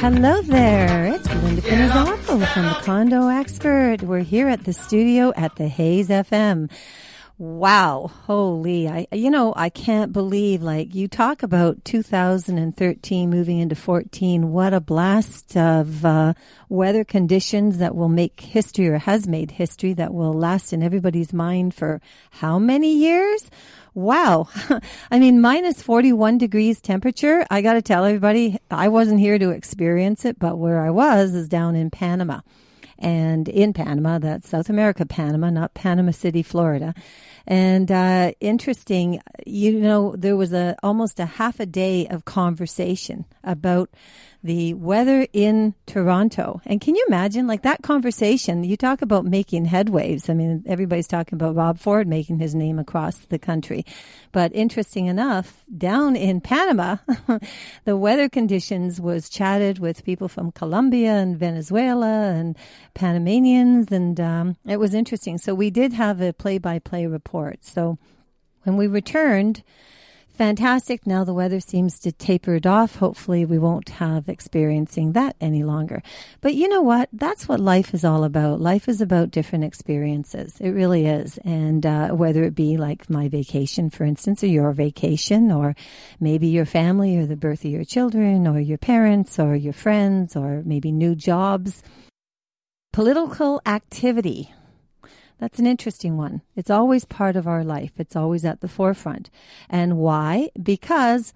Hello there. It's Linda Pinizzotto from the Condo Expert. We're here at the studio at the Hayes FM. Wow. Holy. I, you know, I can't believe, like, you talk about 2013 moving into 14. What a blast of uh, weather conditions that will make history or has made history that will last in everybody's mind for how many years? Wow. I mean, minus 41 degrees temperature. I got to tell everybody, I wasn't here to experience it, but where I was is down in Panama. And in Panama, that's South America, Panama, not Panama City, Florida. And uh, interesting, you know, there was a almost a half a day of conversation about the weather in Toronto. And can you imagine, like that conversation? You talk about making headwaves. I mean, everybody's talking about Rob Ford making his name across the country. But interesting enough, down in Panama, the weather conditions was chatted with people from Colombia and Venezuela and Panamanians. And um, it was interesting. So we did have a play by play report. So when we returned, fantastic. Now the weather seems to taper it off. Hopefully, we won't have experiencing that any longer. But you know what? That's what life is all about. Life is about different experiences. It really is. And uh, whether it be like my vacation, for instance, or your vacation, or maybe your family, or the birth of your children, or your parents, or your friends, or maybe new jobs. Political activity that's an interesting one. It's always part of our life. It's always at the forefront. And why? Because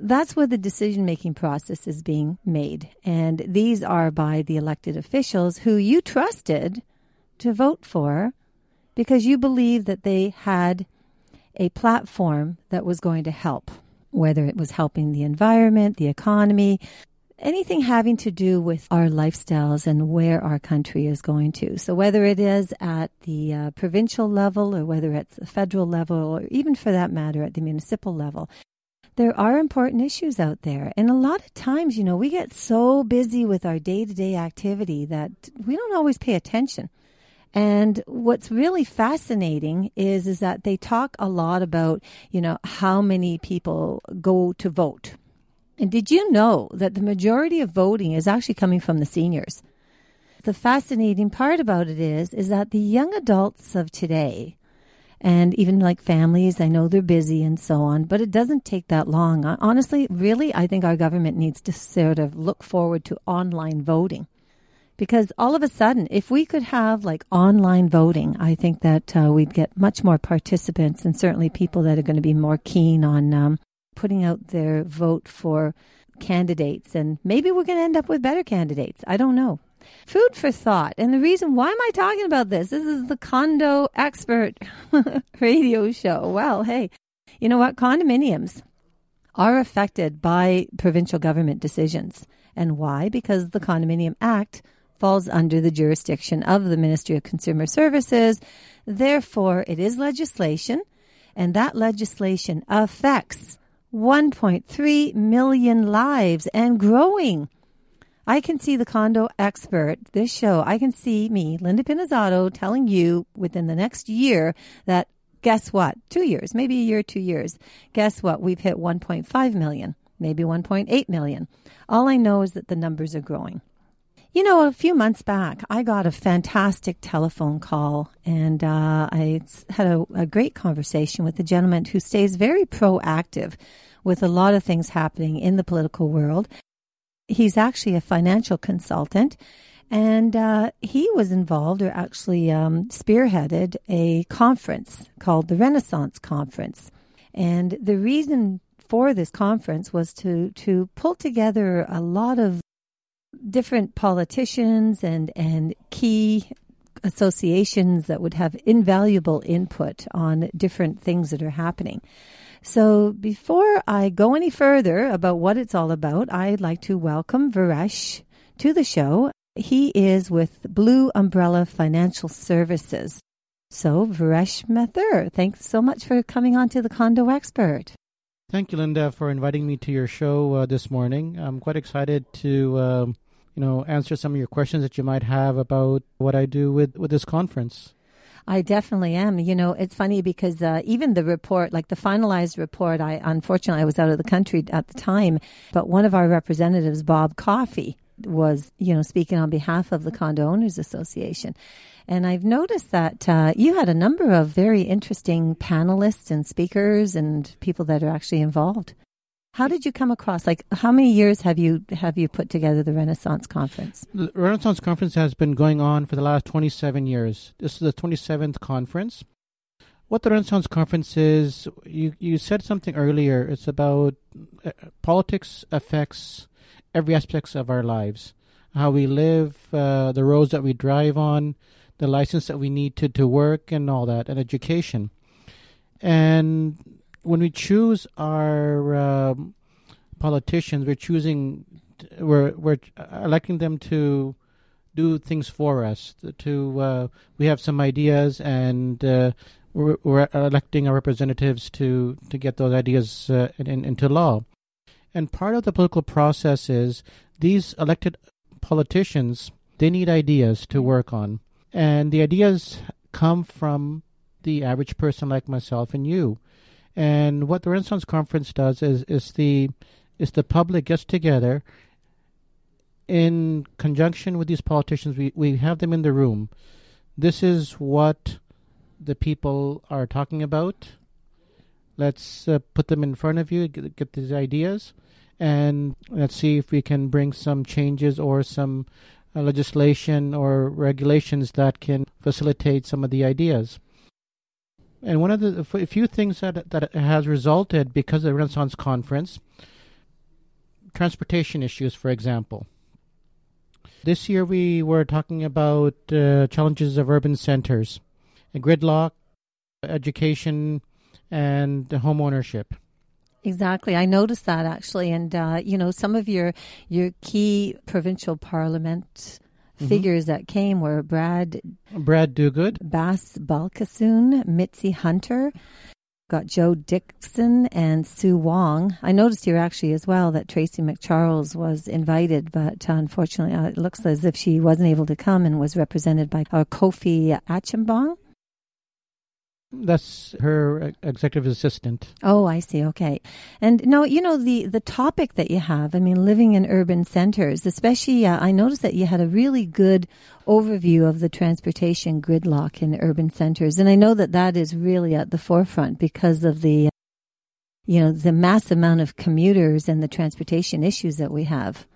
that's where the decision making process is being made. And these are by the elected officials who you trusted to vote for because you believe that they had a platform that was going to help, whether it was helping the environment, the economy, anything having to do with our lifestyles and where our country is going to. So, whether it is at the uh, provincial level or whether it's the federal level or even for that matter at the municipal level, there are important issues out there. And a lot of times, you know, we get so busy with our day to day activity that we don't always pay attention. And what's really fascinating is is that they talk a lot about, you know, how many people go to vote and did you know that the majority of voting is actually coming from the seniors? The fascinating part about it is is that the young adults of today and even like families, I know they're busy and so on, but it doesn't take that long. Honestly, really, I think our government needs to sort of look forward to online voting. Because all of a sudden, if we could have like online voting, I think that uh, we'd get much more participants and certainly people that are going to be more keen on um, putting out their vote for candidates. And maybe we're going to end up with better candidates. I don't know. Food for thought. And the reason why am I talking about this? This is the condo expert radio show. Well, hey, you know what? Condominiums are affected by provincial government decisions. And why? Because the Condominium Act falls under the jurisdiction of the Ministry of Consumer Services. Therefore, it is legislation, and that legislation affects 1.3 million lives and growing. I can see the condo expert, this show, I can see me, Linda Pinizzotto, telling you within the next year that guess what? Two years, maybe a year, two years. Guess what? We've hit 1.5 million, maybe 1.8 million. All I know is that the numbers are growing. You know, a few months back, I got a fantastic telephone call, and uh, I had a, a great conversation with a gentleman who stays very proactive with a lot of things happening in the political world. He's actually a financial consultant, and uh, he was involved or actually um, spearheaded a conference called the Renaissance Conference. And the reason for this conference was to, to pull together a lot of different politicians and, and key associations that would have invaluable input on different things that are happening. So before I go any further about what it's all about, I'd like to welcome Viresh to the show. He is with Blue Umbrella Financial Services. So, Viresh Mathur, thanks so much for coming on to the Condo Expert. Thank you, Linda, for inviting me to your show uh, this morning. I'm quite excited to um, you know, answer some of your questions that you might have about what I do with, with this conference. I definitely am. You know, it's funny because uh, even the report, like the finalized report, I unfortunately I was out of the country at the time, but one of our representatives, Bob Coffey, was you know speaking on behalf of the Condo Owners Association. And I've noticed that uh, you had a number of very interesting panelists and speakers and people that are actually involved. How did you come across? Like, how many years have you have you put together the Renaissance Conference? The Renaissance Conference has been going on for the last 27 years. This is the 27th conference. What the Renaissance Conference is, you you said something earlier. It's about uh, politics affects every aspects of our lives, how we live, uh, the roads that we drive on, the license that we need to to work, and all that, and education. And when we choose our um, politicians, we're choosing, we're we're electing them to do things for us. To uh, we have some ideas, and uh, we're, we're, electing our representatives to to get those ideas uh, in, in, into law. And part of the political process is these elected politicians they need ideas to work on, and the ideas come from the average person like myself and you. And what the Renaissance Conference does is is the is the public gets together in conjunction with these politicians. We we have them in the room. This is what the people are talking about. Let's uh, put them in front of you, get, get these ideas, and let's see if we can bring some changes or some uh, legislation or regulations that can facilitate some of the ideas. And one of the a few things that that has resulted because of the Renaissance Conference, transportation issues, for example. This year we were talking about uh, challenges of urban centers, gridlock, education, and home ownership. Exactly, I noticed that actually, and uh, you know some of your your key provincial parliament mm-hmm. figures that came were Brad Brad Duguid, Bas Balkissoon, Mitzi Hunter, got Joe Dickson and Soo Wong. I noticed here actually as well that Tracy MacCharles was invited, but unfortunately uh, it looks as if she wasn't able to come and was represented by uh, Kofi Achimbong. That's her executive assistant. Oh, I see. Okay. And no, you know the the topic that you have. I mean, living in urban centers, especially. Uh, I noticed that you had a really good overview of the transportation gridlock in urban centers, and I know that that is really at the forefront because of the, you know, the mass amount of commuters and the transportation issues that we have,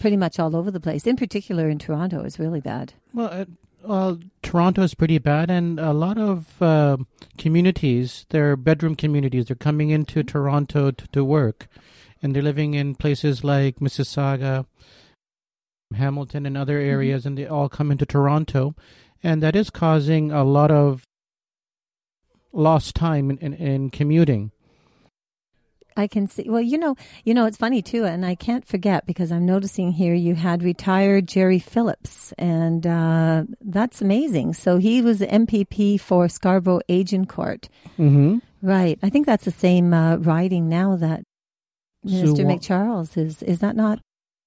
pretty much all over the place. In particular, in Toronto, is really bad. Well. Uh, well, Toronto is pretty bad, and a lot of uh, communities, they're bedroom communities, they're coming into Toronto to, to work, and they're living in places like Mississauga, Hamilton, and other mm-hmm. areas, mm-hmm. and they all come into Toronto, and that is causing a lot of lost time in, in, in commuting. I can see. Well, you know, you know, it's funny too, and I can't forget because I'm noticing here you had retired Gerry Phillips, and uh, that's amazing. So he was MPP for Scarborough Agincourt, mm-hmm. right? I think that's the same uh, riding now that Minister MacCharles is. Is that not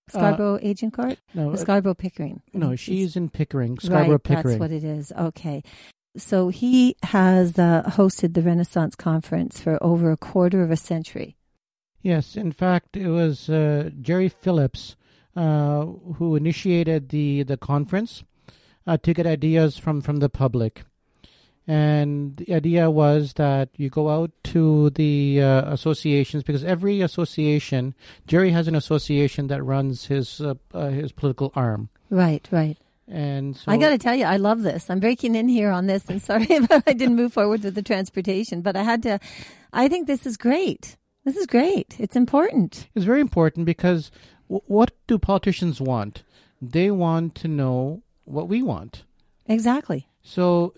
Scarborough uh, Agincourt? No, uh, Scarborough Pickering. No, she's in Pickering. Scarborough right, Pickering. That's what it is. Okay. So he has uh, hosted the Renaissance Conference for over a quarter of a century. Yes, in fact, it was uh, Gerry Phillips uh, who initiated the, the conference uh, to get ideas from, from the public. And the idea was that you go out to the uh, associations because every association, Gerry has an association that runs his uh, uh, his political arm. Right, right. And so I got to tell you, I love this. I'm breaking in here on this, and sorry about I didn't move forward with the transportation, but I had to. I think this is great. This is great. It's important. It's very important because w- what do politicians want? They want to know what we want. Exactly. So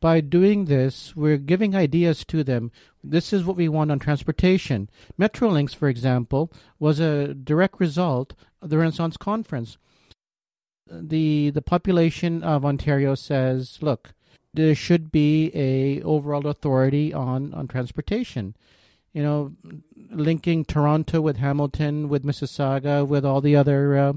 by doing this, we're giving ideas to them. This is what we want on transportation. Metrolinx, for example, was a direct result of the Renaissance Conference the the population of Ontario says, look, there should be a overall authority on on transportation. You know, linking Toronto with Hamilton, with Mississauga, with all the other uh,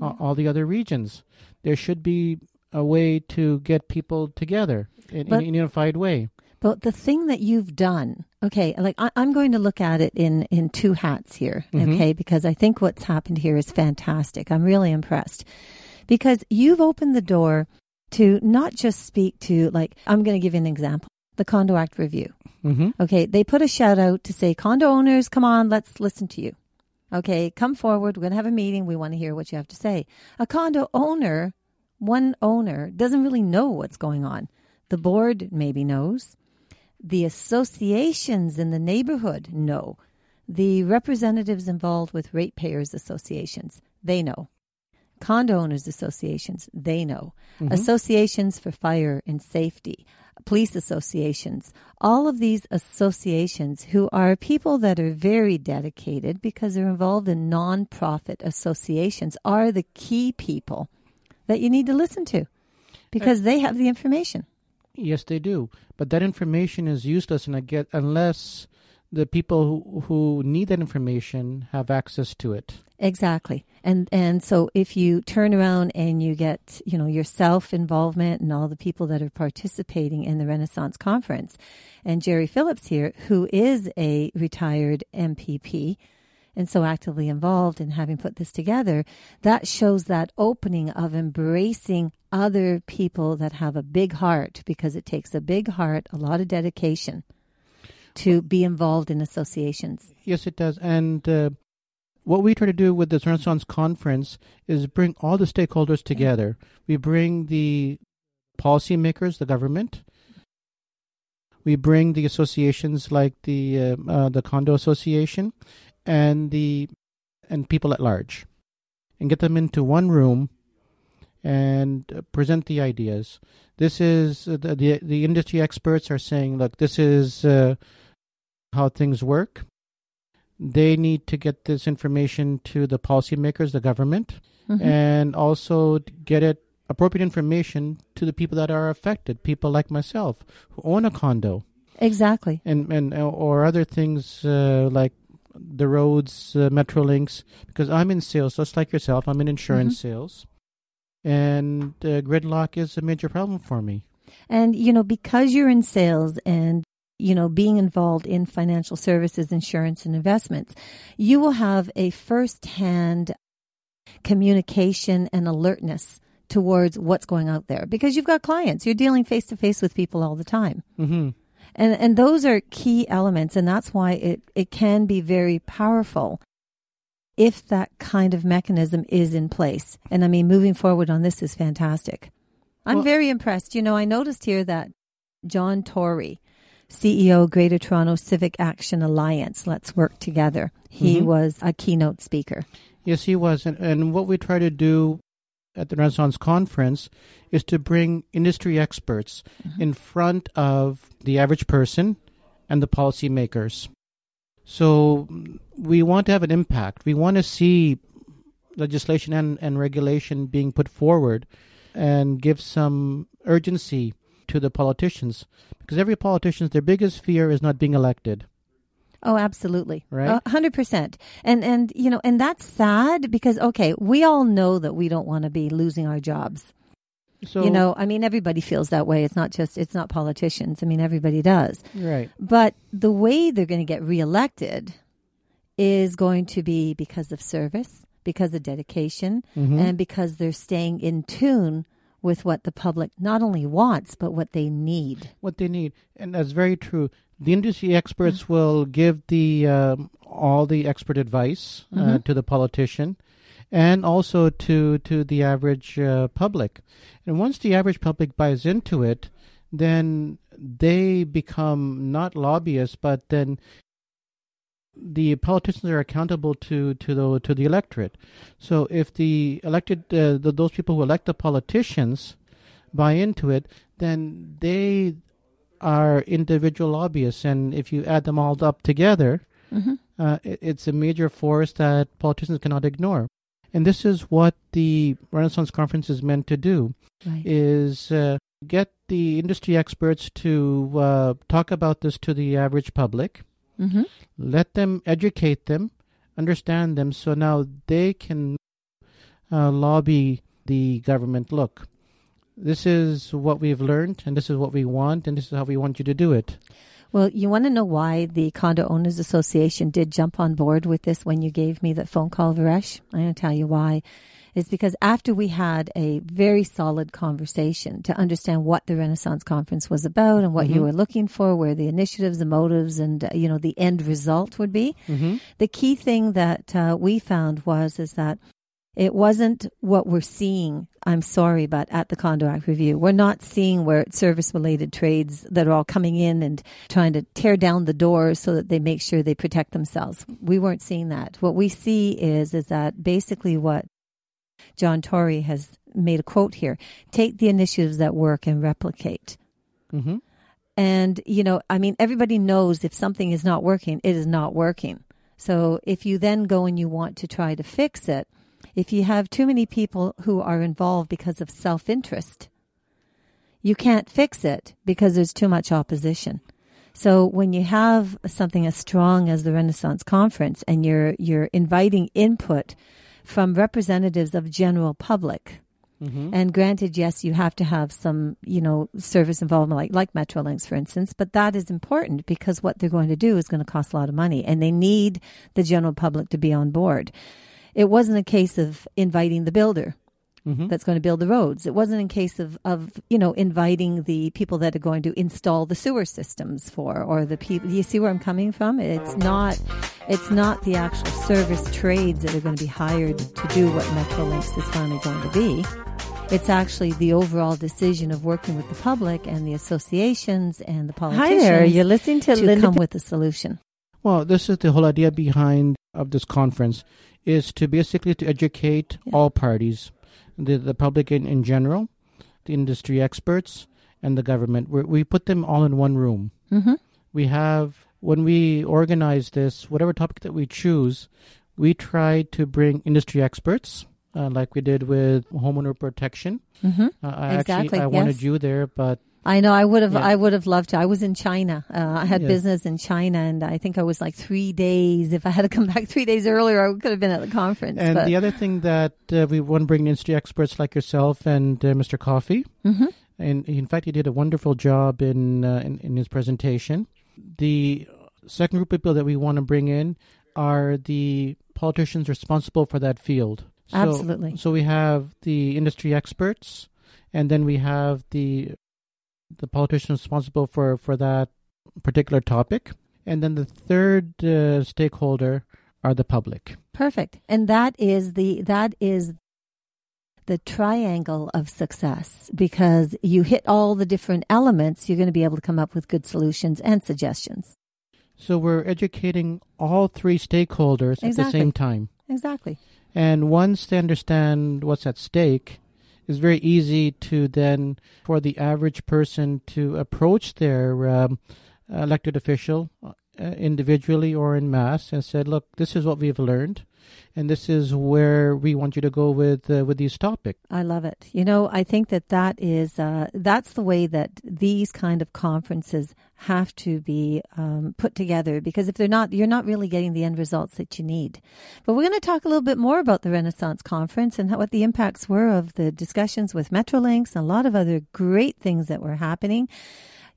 mm-hmm. all the other regions. There should be a way to get people together in, But- in a unified way. But the thing that you've done, okay, like I, I'm going to look at it in in two hats here, Mhm. okay, because I think what's happened here is fantastic. I'm really impressed because you've opened the door to not just speak to like I'm going to give you an example, the Condo Act review. hmm Okay, they put a shout out to say condo owners, come on, let's listen to you. Okay, come forward. We're going to have a meeting. We want to hear what you have to say. A condo owner, one owner, doesn't really know what's going on. The board maybe knows. The associations in the neighborhood know. The representatives involved with ratepayers associations, they know. Condo owners associations, they know. Mm-hmm. Associations for fire and safety, police associations, all of these associations who are people that are very dedicated because they're involved in nonprofit associations are the key people that you need to listen to because uh, they have the information. Yes, they do. But that information is useless and I get unless the people who, who need that information have access to it. Exactly. And and so if you turn around and you get, you know, your self involvement and all the people that are participating in the Renaissance conference and Gerry Phillips here who is a retired MPP and so actively involved in having put this together, that shows that opening of embracing other people that have a big heart because it takes a big heart, a lot of dedication to be involved in associations. Yes, it does. And uh, what we try to do with this Renaissance conference is bring all the stakeholders together. We bring the policymakers, the government. We bring the associations like the uh, uh, the condo association, and the and people at large, and get them into one room, and uh, present the ideas. This is uh, the, the the industry experts are saying, look, this is uh, how things work they need to get this information to the policymakers, the government, Mhm. and also get it appropriate information to the people that are affected, people like myself who own a condo Exactly. and and or other things uh, like the roads, uh, Metrolinx. Because I'm in sales, just like yourself, I'm in insurance sales, and uh, gridlock is a major problem for me. And, you know, because you're in sales and, you know, being involved in financial services, insurance, and investments, you will have a firsthand communication and alertness towards what's going out there because you've got clients. You're dealing face to face with people all the time. hmm And, and those are key elements. And that's why it, it can be very powerful if that kind of mechanism is in place. And I mean, moving forward on this is fantastic. I'm Well- very impressed. You know, I noticed here that John Tory, CEO, Greater Toronto Civic Action Alliance, Let's Work Together, he Mhm. was a keynote speaker. Yes, he was. And, and what we try to do at the Renaissance Conference is to bring industry experts in front of the average person and the policymakers. So mm, we want to have an impact. We want to see legislation and, and regulation being put forward and give some urgency to the politicians. Because every politician's their biggest fear is not being elected. Oh, absolutely. Right? A hundred percent. And, and, you know, and that's sad because, okay, we all know that we don't want to be losing our jobs. So you know, I mean, everybody feels that way. It's not just, it's not politicians. I mean, everybody does. right. But the way they're going to get reelected is going to be because of service, because of dedication, Mhm. and because they're staying in tune with what the public not only wants, but what they need. what they need, and that's very true. The industry experts will give the um, all the expert advice uh, to the politician, and also to to the average uh, public. And once the average public buys into it, then they become not lobbyists, but then the politicians are accountable to to the to the electorate. So if the elected uh, the, those people who elect the politicians buy into it, then they are individual lobbyists, and if you add them all up together, uh, it, it's a major force that politicians cannot ignore. And this is what the Renaissance Conference is meant to do: Right. is uh, get the industry experts to uh, talk about this to the average public, Mm-hmm. let them educate them, understand them, so now they can uh, lobby the government. Look, this is what we've learned, and this is what we want, and this is how we want you to do it. Well, you want to know why the Condo Owners Association did jump on board with this when you gave me that phone call, Viresh? I'm going to tell you why. Is because after we had a very solid conversation to understand what the Renaissance Conference was about and what Mm-hmm. you were looking for, where the initiatives, the motives, and uh, you know the end result would be, Mm-hmm. the key thing that uh, we found was is that it wasn't what we're seeing. I'm sorry, but at the Condo Act review, we're not seeing where it's service-related trades that are all coming in and trying to tear down the doors so that they make sure they protect themselves. We weren't seeing that. What we see is is that basically what John Tory has made a quote here: "Take the initiatives that work and replicate." Mm-hmm. And, you know, I mean, everybody knows if something is not working, it is not working. So if you then go and you want to try to fix it, if you have too many people who are involved because of self interest, you can't fix it because there's too much opposition. So when you have something as strong as the Renaissance Conference and you're you're inviting input from representatives of general public, Mm-hmm. and granted, yes, you have to have some, you know, service involvement, like like Metrolinx, for instance. But that is important because what they're going to do is going to cost a lot of money, and they need the general public to be on board. It wasn't a case of inviting the builder Mm-hmm. that's going to build the roads. It wasn't a case of, of you know inviting the people that are going to install the sewer systems for, or the people. You see where I'm coming from? It's not. It's not the actual service trades that are going to be hired to do what Metrolinx is finally going to be. It's actually the overall decision of working with the public and the associations and the Hi politicians there. You're listening to, to Linda. come with a solution. Well, this is the whole idea behind of this conference is to basically to educate Yeah. all parties, the the public in, in general, the industry experts, and the government. we we put them all in one room. Mm-hmm. We have when we organize this, whatever topic that we choose, we try to bring industry experts, uh, like we did with homeowner protection. Mm-hmm. Uh, I Exactly, actually I wanted you there, but I know. I would have. Yeah. I would have loved to. I was in China. Uh, I had Yes. business in China, and I think I was like three days. If I had to come back three days earlier, I could have been at the conference. and but, the other thing that uh, we want to bring industry experts like yourself and uh, Mr. Coffey. Mhm. and in fact, he did a wonderful job in, uh, in in his presentation. The second group of people that we want to bring in are the politicians responsible for that field. So, Absolutely. So we have the industry experts, and then we have the the politician responsible for for that particular topic, and then the third uh, stakeholder are the public. Perfect. And that is the that is the triangle of success because you hit all the different elements, you're going to be able to come up with good solutions and suggestions. So we're educating all three stakeholders at the same time. Exactly. And once they understand what's at stake, it's very easy to then, for the average person to approach their um, elected official uh, individually or in mass and said, "Look, this is what we've learned, and this is where we want you to go with uh, with these topics." I love it. You know, I think that that is uh, that's the way that these kind of conferences have to be um, put together because if they're not, you're not really getting the end results that you need. But we're going to talk a little bit more about the Renaissance Conference and how, what the impacts were of the discussions with Metrolinx and a lot of other great things that were happening.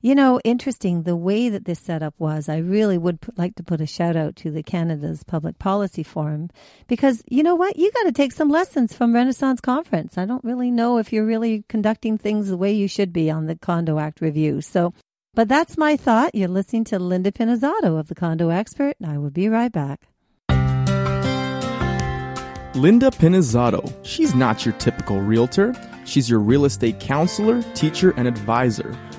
You know, interesting the way that this setup was. I really would put, like to put a shout out to the Canada's Public Policy Forum because you know what? You got to take some lessons from Renaissance Conference. I don't really know if you're really conducting things the way you should be on the Condo Act review. So, but that's my thought. You're listening to Linda Pinizzotto of the Condo Expert, and I will be right back. Linda Pinizzotto. She's not your typical realtor. She's your real estate counselor, teacher, and advisor.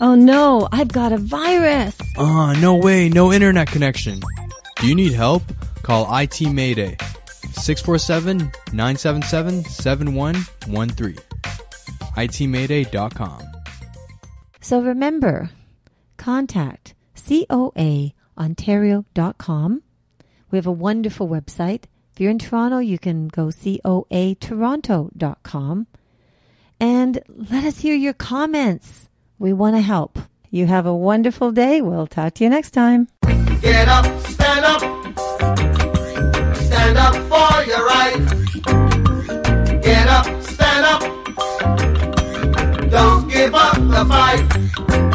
Oh no, I've got a virus. Ah, no way, no internet connection. Do you need help? Call IT Mayday. 647 977 7113. ITMayday.com. So remember, contact coaontario.com. We have a wonderful website. If you're in Toronto, you can go coatoronto.com. And let us hear your comments. We want to help. You have a wonderful day. We'll talk to you next time. Get up, stand up. Stand up for your right. Get up, stand up. Don't give up the fight.